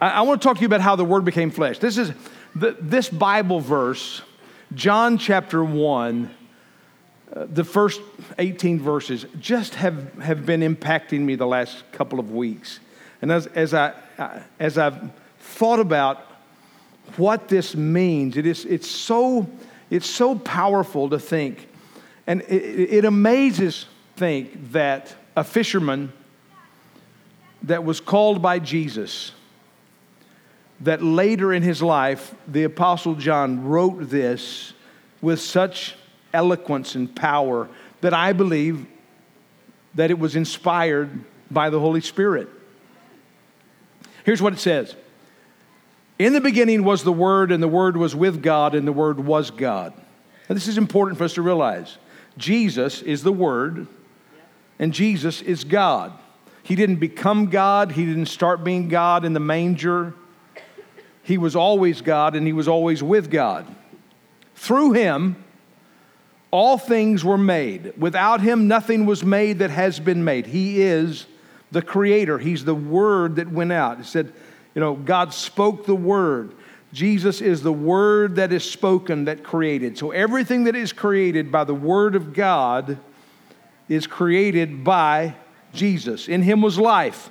I, I want to talk to you about how the Word became flesh. This is the, this Bible verse, John chapter 1, uh, the first 18 verses just have, have been impacting me the last couple of weeks. And as, as, I, as I've thought about what this means, it is, it's, so, it's so powerful to think. And it, it amazes think that a fisherman that was called by Jesus, that later in his life, the Apostle John wrote this with such eloquence and power that I believe that it was inspired by the Holy Spirit. Here's what it says In the beginning was the Word, and the Word was with God, and the Word was God. Now, this is important for us to realize. Jesus is the Word, and Jesus is God. He didn't become God, He didn't start being God in the manger. He was always God, and He was always with God. Through Him, all things were made. Without Him, nothing was made that has been made. He is the Creator, He's the Word that went out. It said, you know, God spoke the Word. Jesus is the Word that is spoken that created. So everything that is created by the Word of God is created by Jesus. In Him was life.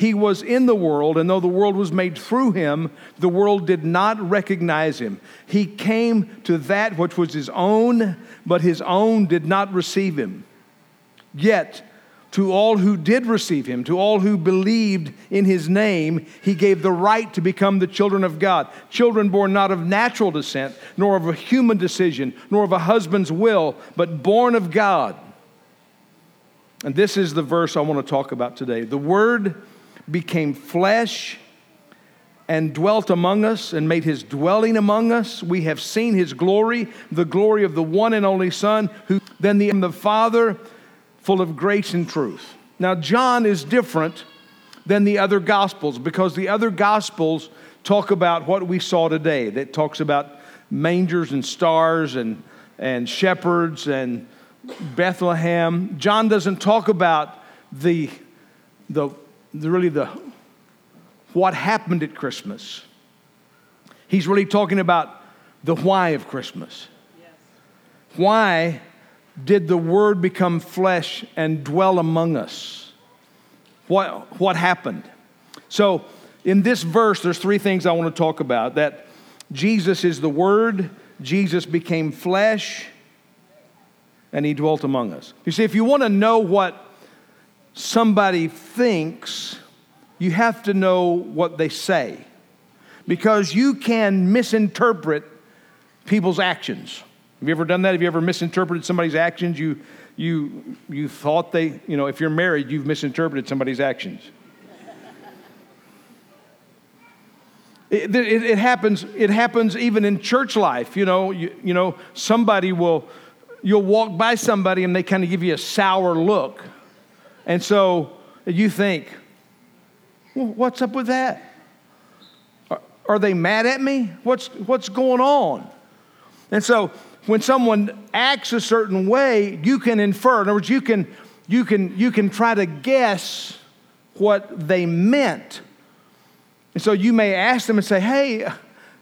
He was in the world, and though the world was made through him, the world did not recognize him. He came to that which was his own, but his own did not receive him. Yet, to all who did receive him, to all who believed in his name, he gave the right to become the children of God. Children born not of natural descent, nor of a human decision, nor of a husband's will, but born of God. And this is the verse I want to talk about today. The Word became flesh and dwelt among us and made his dwelling among us. We have seen his glory, the glory of the one and only Son, who then the, the Father full of grace and truth. Now, John is different than the other Gospels because the other Gospels talk about what we saw today, that talks about mangers and stars and, and shepherds and Bethlehem. John doesn't talk about the, the, the really the what happened at Christmas. He's really talking about the why of Christmas. Yes. Why did the Word become flesh and dwell among us? What, what happened? So, in this verse, there's three things I want to talk about that Jesus is the Word, Jesus became flesh, and He dwelt among us. You see, if you want to know what somebody thinks, you have to know what they say because you can misinterpret people's actions. Have you ever done that? Have you ever misinterpreted somebody's actions? You, you, you thought they, you know, if you're married, you've misinterpreted somebody's actions. It, it, it, happens, it happens even in church life. You know, you, you know, somebody will, you'll walk by somebody and they kind of give you a sour look. And so you think, well, what's up with that? Are, are they mad at me? What's, what's going on? And so when someone acts a certain way, you can infer. In other words, you can, you can, you can try to guess what they meant. And so you may ask them and say, hey,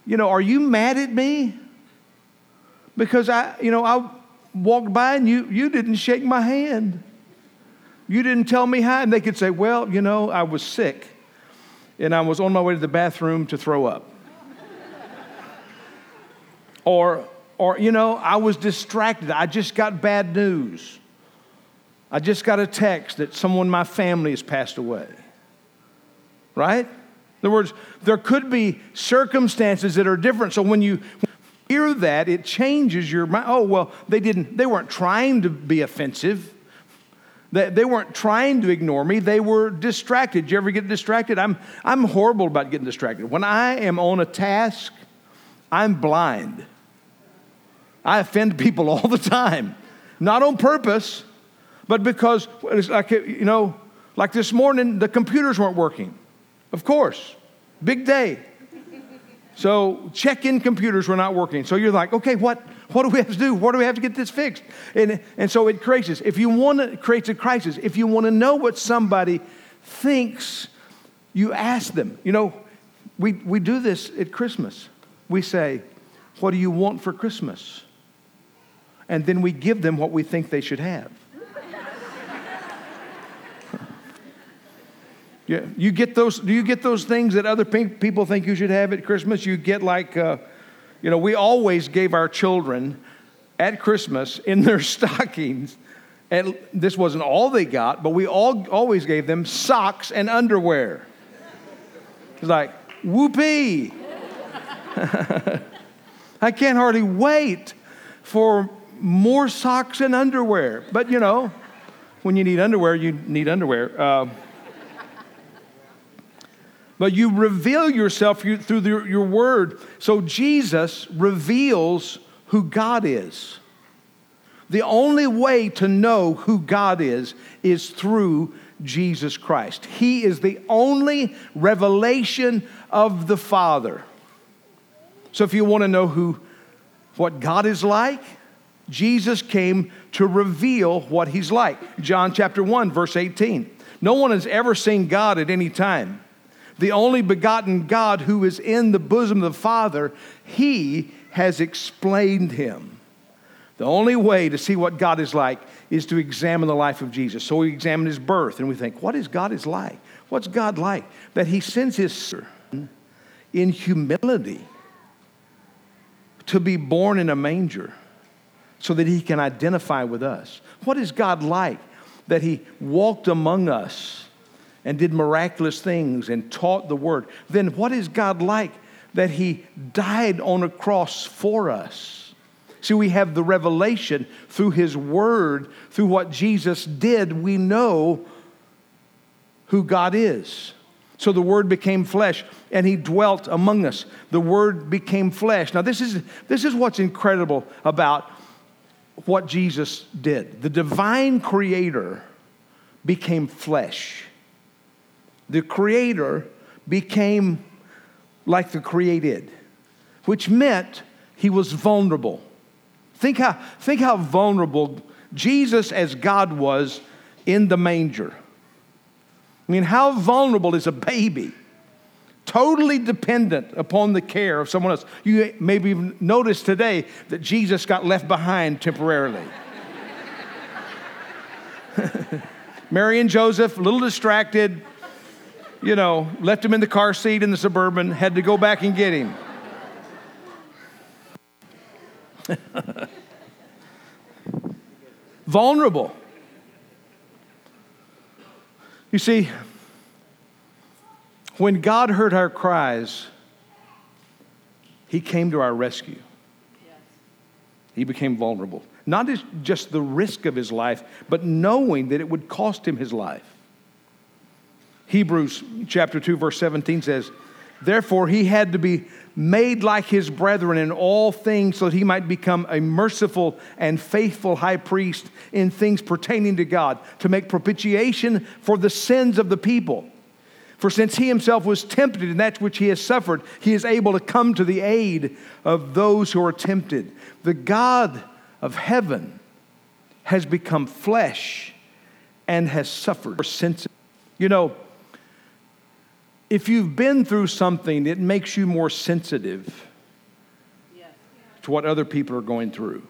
you know, are you mad at me? Because I, you know, I walked by and you, you didn't shake my hand. You didn't tell me hi. And they could say, well, you know, I was sick and I was on my way to the bathroom to throw up. or, or, you know, I was distracted. I just got bad news. I just got a text that someone in my family has passed away. Right? In other words, there could be circumstances that are different. So when you hear that, it changes your mind. Oh, well, they didn't, they weren't trying to be offensive. They, they weren't trying to ignore me, they were distracted. Did you ever get distracted? I'm, I'm horrible about getting distracted. When I am on a task I'm blind. I offend people all the time, not on purpose, but because it's like, you know, like this morning, the computers weren't working. Of course, big day. So check in computers were not working. So you're like, okay, what, what do we have to do? What do we have to get this fixed? And, and so it creates If you want to, create a crisis. If you want to know what somebody thinks, you ask them. You know, we, we do this at Christmas. We say, what do you want for Christmas? And then we give them what we think they should have. Yeah, you get those. Do you get those things that other people think you should have at Christmas? You get like, uh, you know, we always gave our children at Christmas in their stockings, and this wasn't all they got, but we all always gave them socks and underwear. It's like, whoopee! I can't hardly wait for more socks and underwear. But you know, when you need underwear, you need underwear. Uh, but you reveal yourself through your word. So Jesus reveals who God is. The only way to know who God is is through Jesus Christ. He is the only revelation of the Father. So if you want to know who what God is like, Jesus came to reveal what he's like. John chapter 1 verse 18. No one has ever seen God at any time the only begotten God who is in the bosom of the Father, he has explained him. The only way to see what God is like is to examine the life of Jesus. So we examine his birth and we think, what is God is like? What's God like? That he sends his son in humility to be born in a manger so that he can identify with us. What is God like? That he walked among us and did miraculous things and taught the word, then what is God like that He died on a cross for us? See, we have the revelation through His word, through what Jesus did, we know who God is. So the Word became flesh and He dwelt among us. The Word became flesh. Now, this is, this is what's incredible about what Jesus did. The divine creator became flesh the Creator became like the created, which meant he was vulnerable. Think how, think how vulnerable Jesus, as God, was in the manger. I mean, how vulnerable is a baby? Totally dependent upon the care of someone else. You maybe noticed today that Jesus got left behind temporarily. Mary and Joseph, a little distracted, you know, left him in the car seat in the suburban, had to go back and get him. Vulnerable. You see, when God heard our cries, He came to our rescue. He became vulnerable. Not just the risk of his life, but knowing that it would cost him his life. Hebrews chapter 2 verse 17 says, Therefore he had to be made like his brethren in all things so that he might become a merciful and faithful high priest in things pertaining to God to make propitiation for the sins of the people. For since he himself was tempted in that which he has suffered, he is able to come to the aid of those who are tempted. The God of heaven has become flesh and has suffered. You know, if you've been through something, it makes you more sensitive yes. to what other people are going through.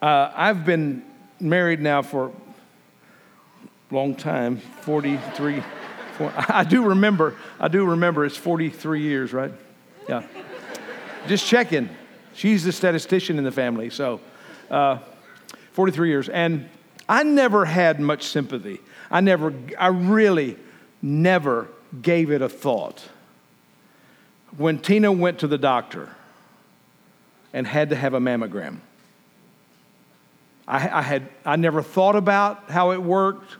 Right. Uh, I've been married now for a long time 43. 40, I do remember, I do remember it's 43 years, right? Yeah. Just checking. She's the statistician in the family, so uh, 43 years. And I never had much sympathy. I never, I really, never gave it a thought. When Tina went to the doctor and had to have a mammogram, I, I had, I never thought about how it worked.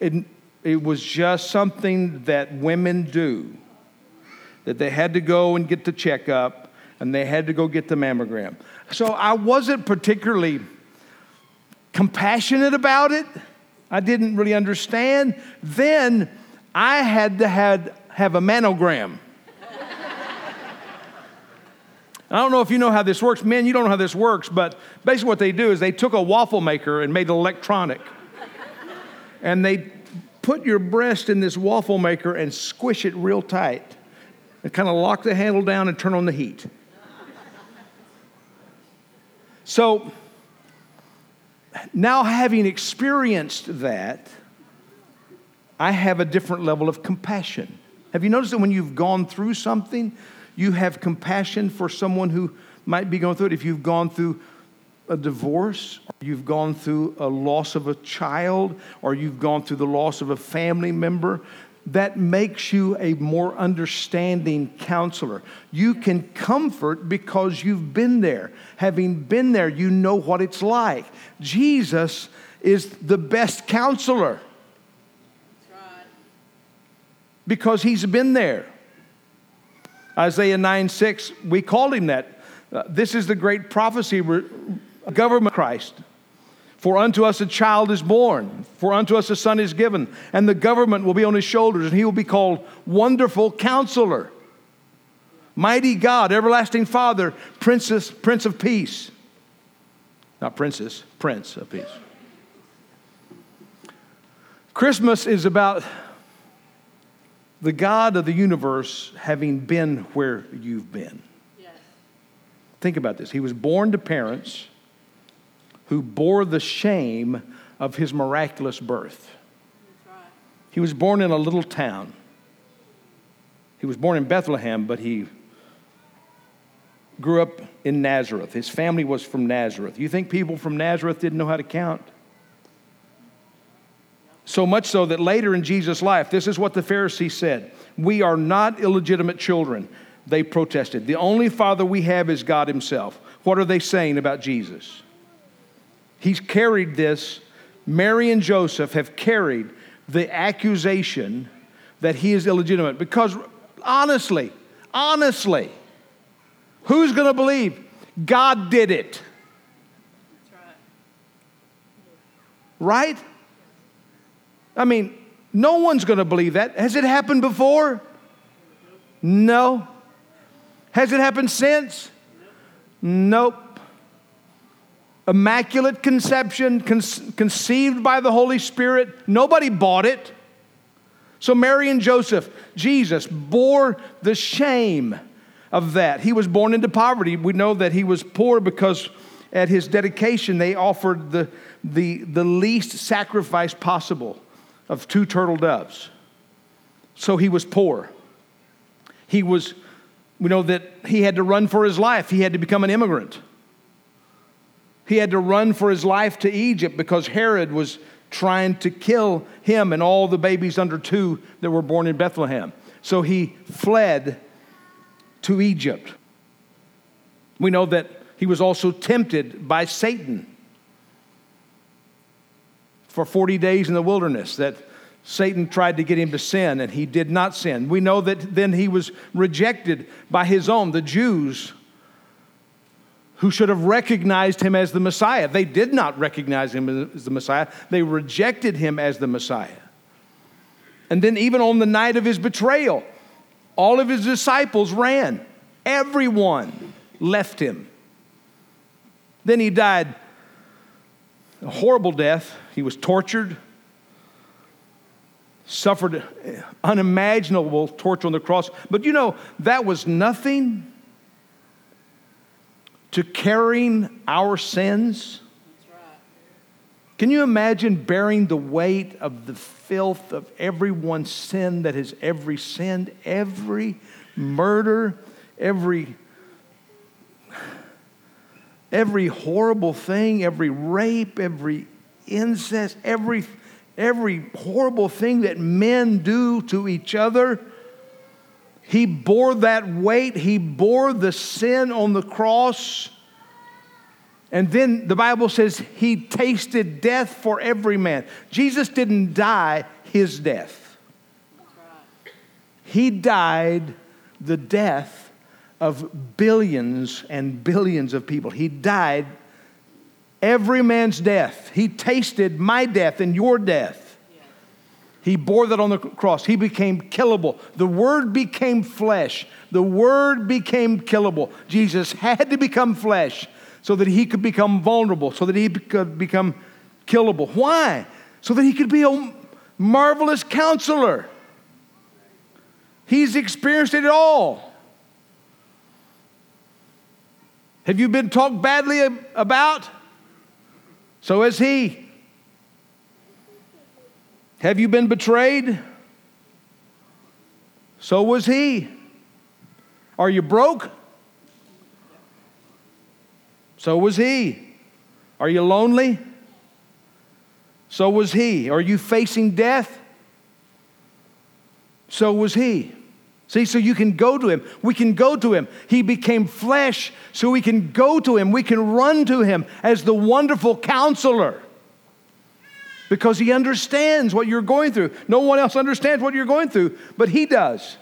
It, it was just something that women do. that they had to go and get the checkup and they had to go get the mammogram. So I wasn't particularly compassionate about it. I didn't really understand. Then I had to have, have a mammogram. I don't know if you know how this works. Men, you don't know how this works, but basically what they do is they took a waffle maker and made it electronic. and they put your breast in this waffle maker and squish it real tight. And kind of lock the handle down and turn on the heat. So, now having experienced that, I have a different level of compassion. Have you noticed that when you've gone through something, you have compassion for someone who might be going through it. If you've gone through a divorce, or you've gone through a loss of a child, or you've gone through the loss of a family member, that makes you a more understanding counselor. You can comfort because you've been there. Having been there, you know what it's like. Jesus is the best counselor because he's been there. Isaiah 9 6, we called him that. Uh, this is the great prophecy, re- government Christ. For unto us a child is born, for unto us a son is given, and the government will be on his shoulders, and he will be called Wonderful Counselor, Mighty God, Everlasting Father, Princess, Prince of Peace. Not princess, Prince of Peace. Christmas is about the God of the universe having been where you've been. Yes. Think about this. He was born to parents who bore the shame of his miraculous birth. Right. He was born in a little town. He was born in Bethlehem, but he grew up in Nazareth. His family was from Nazareth. You think people from Nazareth didn't know how to count? So much so that later in Jesus' life, this is what the Pharisees said We are not illegitimate children. They protested. The only father we have is God Himself. What are they saying about Jesus? He's carried this. Mary and Joseph have carried the accusation that he is illegitimate. Because honestly, honestly, who's going to believe? God did it. Right? I mean, no one's going to believe that. Has it happened before? No. Has it happened since? Nope. Immaculate conception, con- conceived by the Holy Spirit. Nobody bought it. So, Mary and Joseph, Jesus bore the shame of that. He was born into poverty. We know that he was poor because at his dedication, they offered the, the, the least sacrifice possible of two turtle doves. So he was poor. He was, we know that he had to run for his life, he had to become an immigrant. He had to run for his life to Egypt because Herod was trying to kill him and all the babies under two that were born in Bethlehem. So he fled to Egypt. We know that he was also tempted by Satan for 40 days in the wilderness that Satan tried to get him to sin and he did not sin. We know that then he was rejected by his own, the Jews, who should have recognized him as the Messiah. They did not recognize him as the Messiah, they rejected him as the Messiah. And then, even on the night of his betrayal, all of his disciples ran. Everyone left him. Then he died a horrible death. He was tortured, suffered unimaginable torture on the cross. But you know, that was nothing to carrying our sins. Can you imagine bearing the weight of the filth of everyone's sin that has every sinned, every murder, every every horrible thing, every rape, every incest, every, every horrible thing that men do to each other. He bore that weight, he bore the sin on the cross. And then the Bible says he tasted death for every man. Jesus didn't die his death, he died the death of billions and billions of people. He died every man's death. He tasted my death and your death. He bore that on the cross. He became killable. The Word became flesh. The Word became killable. Jesus had to become flesh so that he could become vulnerable, so that he could become killable. Why? So that he could be a marvelous counselor. He's experienced it all. Have you been talked badly about? So has he. Have you been betrayed? So was he. Are you broke? So was he. Are you lonely? So was he. Are you facing death? So was he. See, so you can go to him. We can go to him. He became flesh, so we can go to him. We can run to him as the wonderful counselor because he understands what you're going through. No one else understands what you're going through, but he does.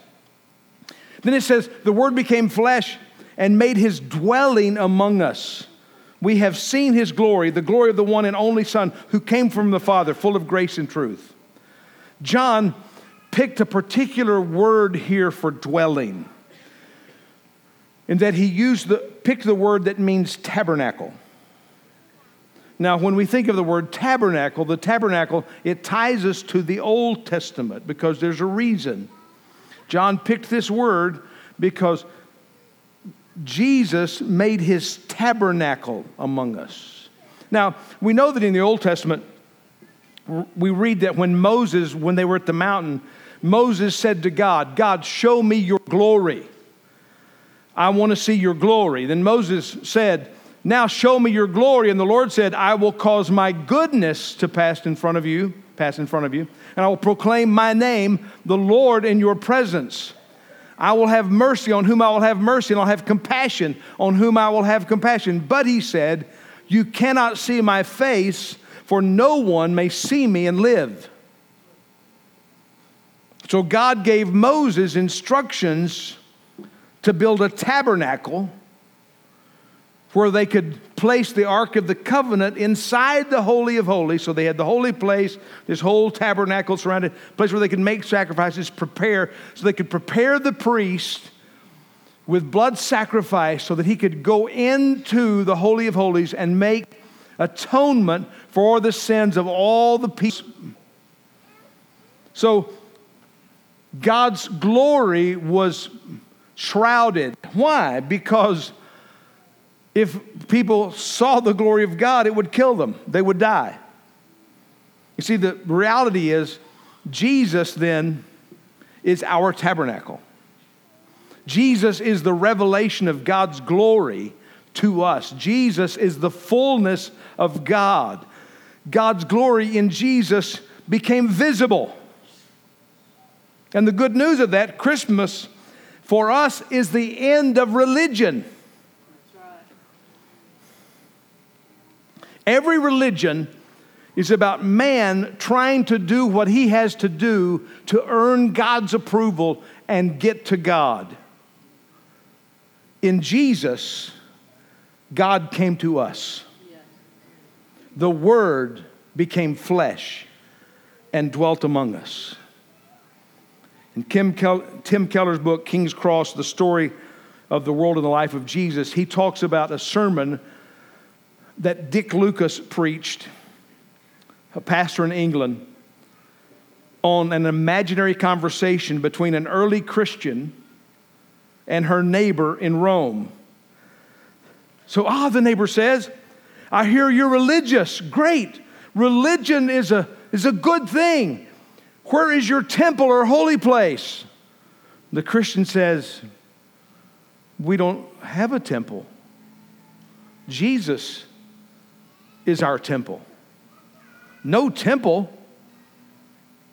Then it says, The word became flesh and made his dwelling among us. We have seen his glory, the glory of the one and only Son who came from the Father, full of grace and truth. John picked a particular word here for dwelling, in that he used the, picked the word that means tabernacle. Now, when we think of the word tabernacle, the tabernacle, it ties us to the Old Testament because there's a reason. John picked this word because Jesus made his tabernacle among us. Now, we know that in the Old Testament, we read that when Moses, when they were at the mountain, Moses said to God, God, show me your glory. I want to see your glory. Then Moses said, now show me your glory. And the Lord said, I will cause my goodness to pass in front of you, pass in front of you, and I will proclaim my name, the Lord, in your presence. I will have mercy on whom I will have mercy, and I'll have compassion on whom I will have compassion. But he said, You cannot see my face, for no one may see me and live. So God gave Moses instructions to build a tabernacle where they could place the Ark of the Covenant inside the Holy of Holies. So they had the holy place, this whole tabernacle surrounded, place where they could make sacrifices, prepare, so they could prepare the priest with blood sacrifice so that he could go into the Holy of Holies and make atonement for the sins of all the people. So God's glory was shrouded. Why? Because if people saw the glory of God, it would kill them, they would die. You see, the reality is, Jesus then is our tabernacle. Jesus is the revelation of God's glory to us. Jesus is the fullness of God. God's glory in Jesus became visible. And the good news of that, Christmas for us, is the end of religion. Every religion is about man trying to do what he has to do to earn God's approval and get to God. In Jesus, God came to us. The Word became flesh and dwelt among us. In Tim Keller's book, King's Cross, the story of the world and the life of Jesus, he talks about a sermon that Dick Lucas preached, a pastor in England, on an imaginary conversation between an early Christian and her neighbor in Rome. So, ah, the neighbor says, I hear you're religious. Great. Religion is a, is a good thing. Where is your temple or holy place? The Christian says, We don't have a temple. Jesus is our temple. No temple.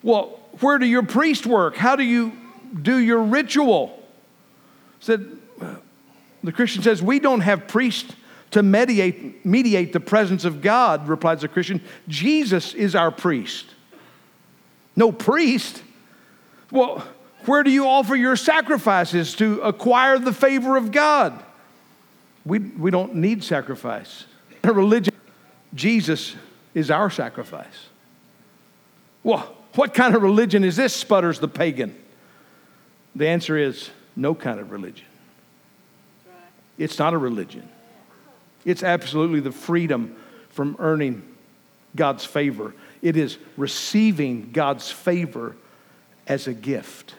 Well, where do your priests work? How do you do your ritual? Said the Christian says, We don't have priests to mediate, mediate the presence of God, replies the Christian. Jesus is our priest. No priest? Well, where do you offer your sacrifices to acquire the favor of God? We, we don't need sacrifice. Religion, Jesus is our sacrifice. Well, what kind of religion is this? sputters the pagan. The answer is no kind of religion. It's not a religion. It's absolutely the freedom from earning God's favor. It is receiving God's favor as a gift.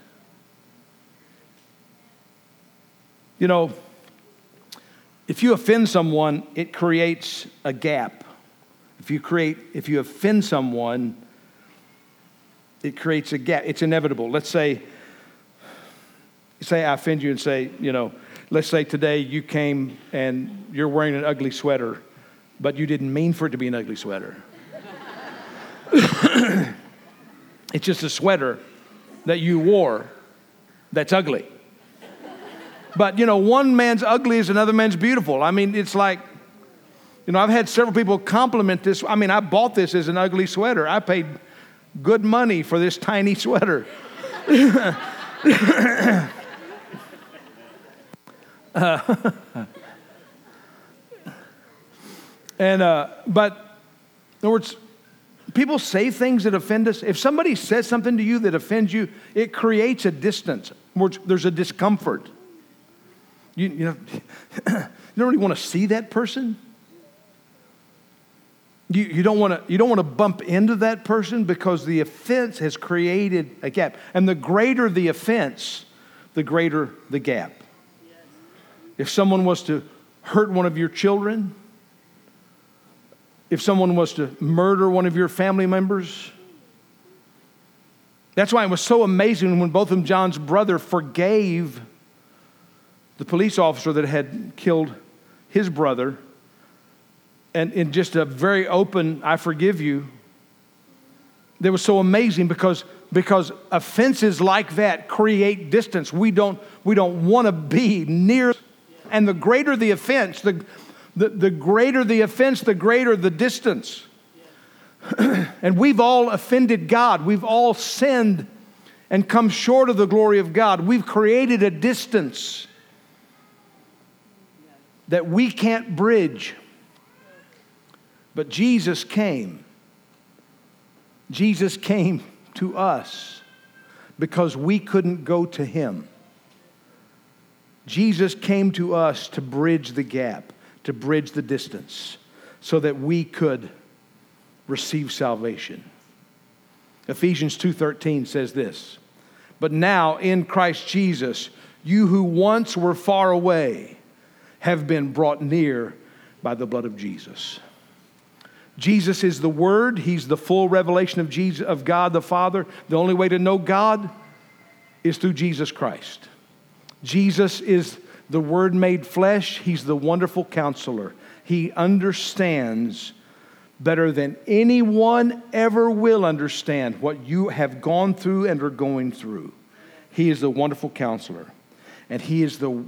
You know, if you offend someone, it creates a gap. If you create, if you offend someone, it creates a gap. It's inevitable. Let's say, say I offend you and say, you know, let's say today you came and you're wearing an ugly sweater, but you didn't mean for it to be an ugly sweater. it's just a sweater that you wore that's ugly. But you know, one man's ugly is another man's beautiful. I mean, it's like, you know, I've had several people compliment this. I mean, I bought this as an ugly sweater. I paid good money for this tiny sweater. uh, and uh, but in other words, people say things that offend us. If somebody says something to you that offends you, it creates a distance. There's a discomfort. You, you, know, you don't really want to see that person. You, you don't want to you don't want to bump into that person because the offense has created a gap. And the greater the offense, the greater the gap. If someone was to hurt one of your children, if someone was to murder one of your family members, that's why it was so amazing when Botham Jean's brother, forgave the police officer that had killed his brother and in just a very open, I forgive you, that was so amazing because, because offenses like that create distance. We don't, we don't want to be near. And the greater the offense, the, the, the greater the offense, the greater the distance. and we've all offended God. We've all sinned and come short of the glory of God. We've created a distance that we can't bridge. But Jesus came. Jesus came to us because we couldn't go to him. Jesus came to us to bridge the gap, to bridge the distance, so that we could receive salvation. Ephesians 2:13 says this, "But now in Christ Jesus, you who once were far away have been brought near by the blood of Jesus." Jesus is the Word. He's the full revelation of, Jesus, of God the Father. The only way to know God is through Jesus Christ. Jesus is the Word made flesh. He's the wonderful counselor. He understands better than anyone ever will understand what you have gone through and are going through. He is the wonderful counselor. And He is the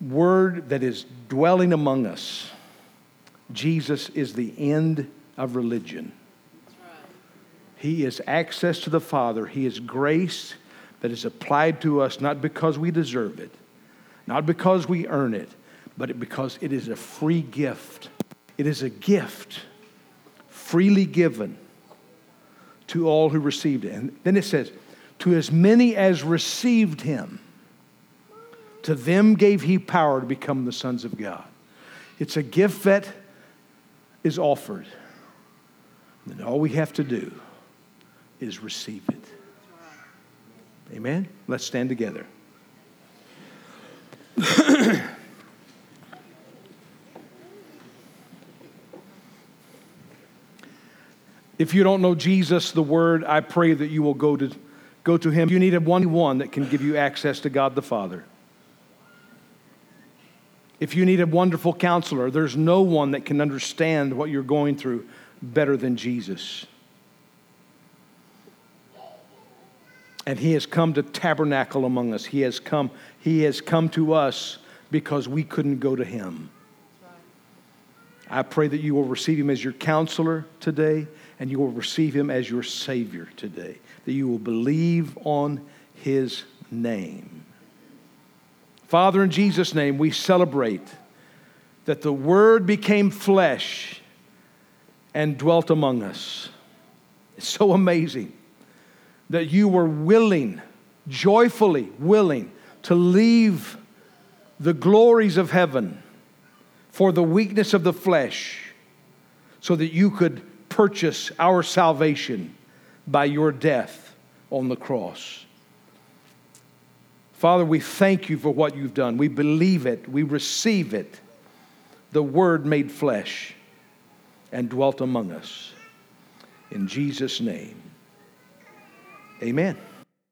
Word that is dwelling among us. Jesus is the end of religion. He is access to the Father. He is grace that is applied to us not because we deserve it, not because we earn it, but because it is a free gift. It is a gift freely given to all who received it. And then it says, To as many as received him, to them gave he power to become the sons of God. It's a gift that is offered. And all we have to do is receive it. Amen? Let's stand together. If you don't know Jesus, the Word, I pray that you will go to, go to Him. You need a one one that can give you access to God the Father. If you need a wonderful counselor, there's no one that can understand what you're going through better than Jesus. And he has come to tabernacle among us. He has come, he has come to us because we couldn't go to him. I pray that you will receive him as your counselor today and you will receive him as your savior today. That you will believe on his name. Father, in Jesus' name, we celebrate that the Word became flesh and dwelt among us. It's so amazing that you were willing, joyfully willing, to leave the glories of heaven for the weakness of the flesh so that you could purchase our salvation by your death on the cross. Father, we thank you for what you've done. We believe it, we receive it. The Word made flesh and dwelt among us. In Jesus' name, amen.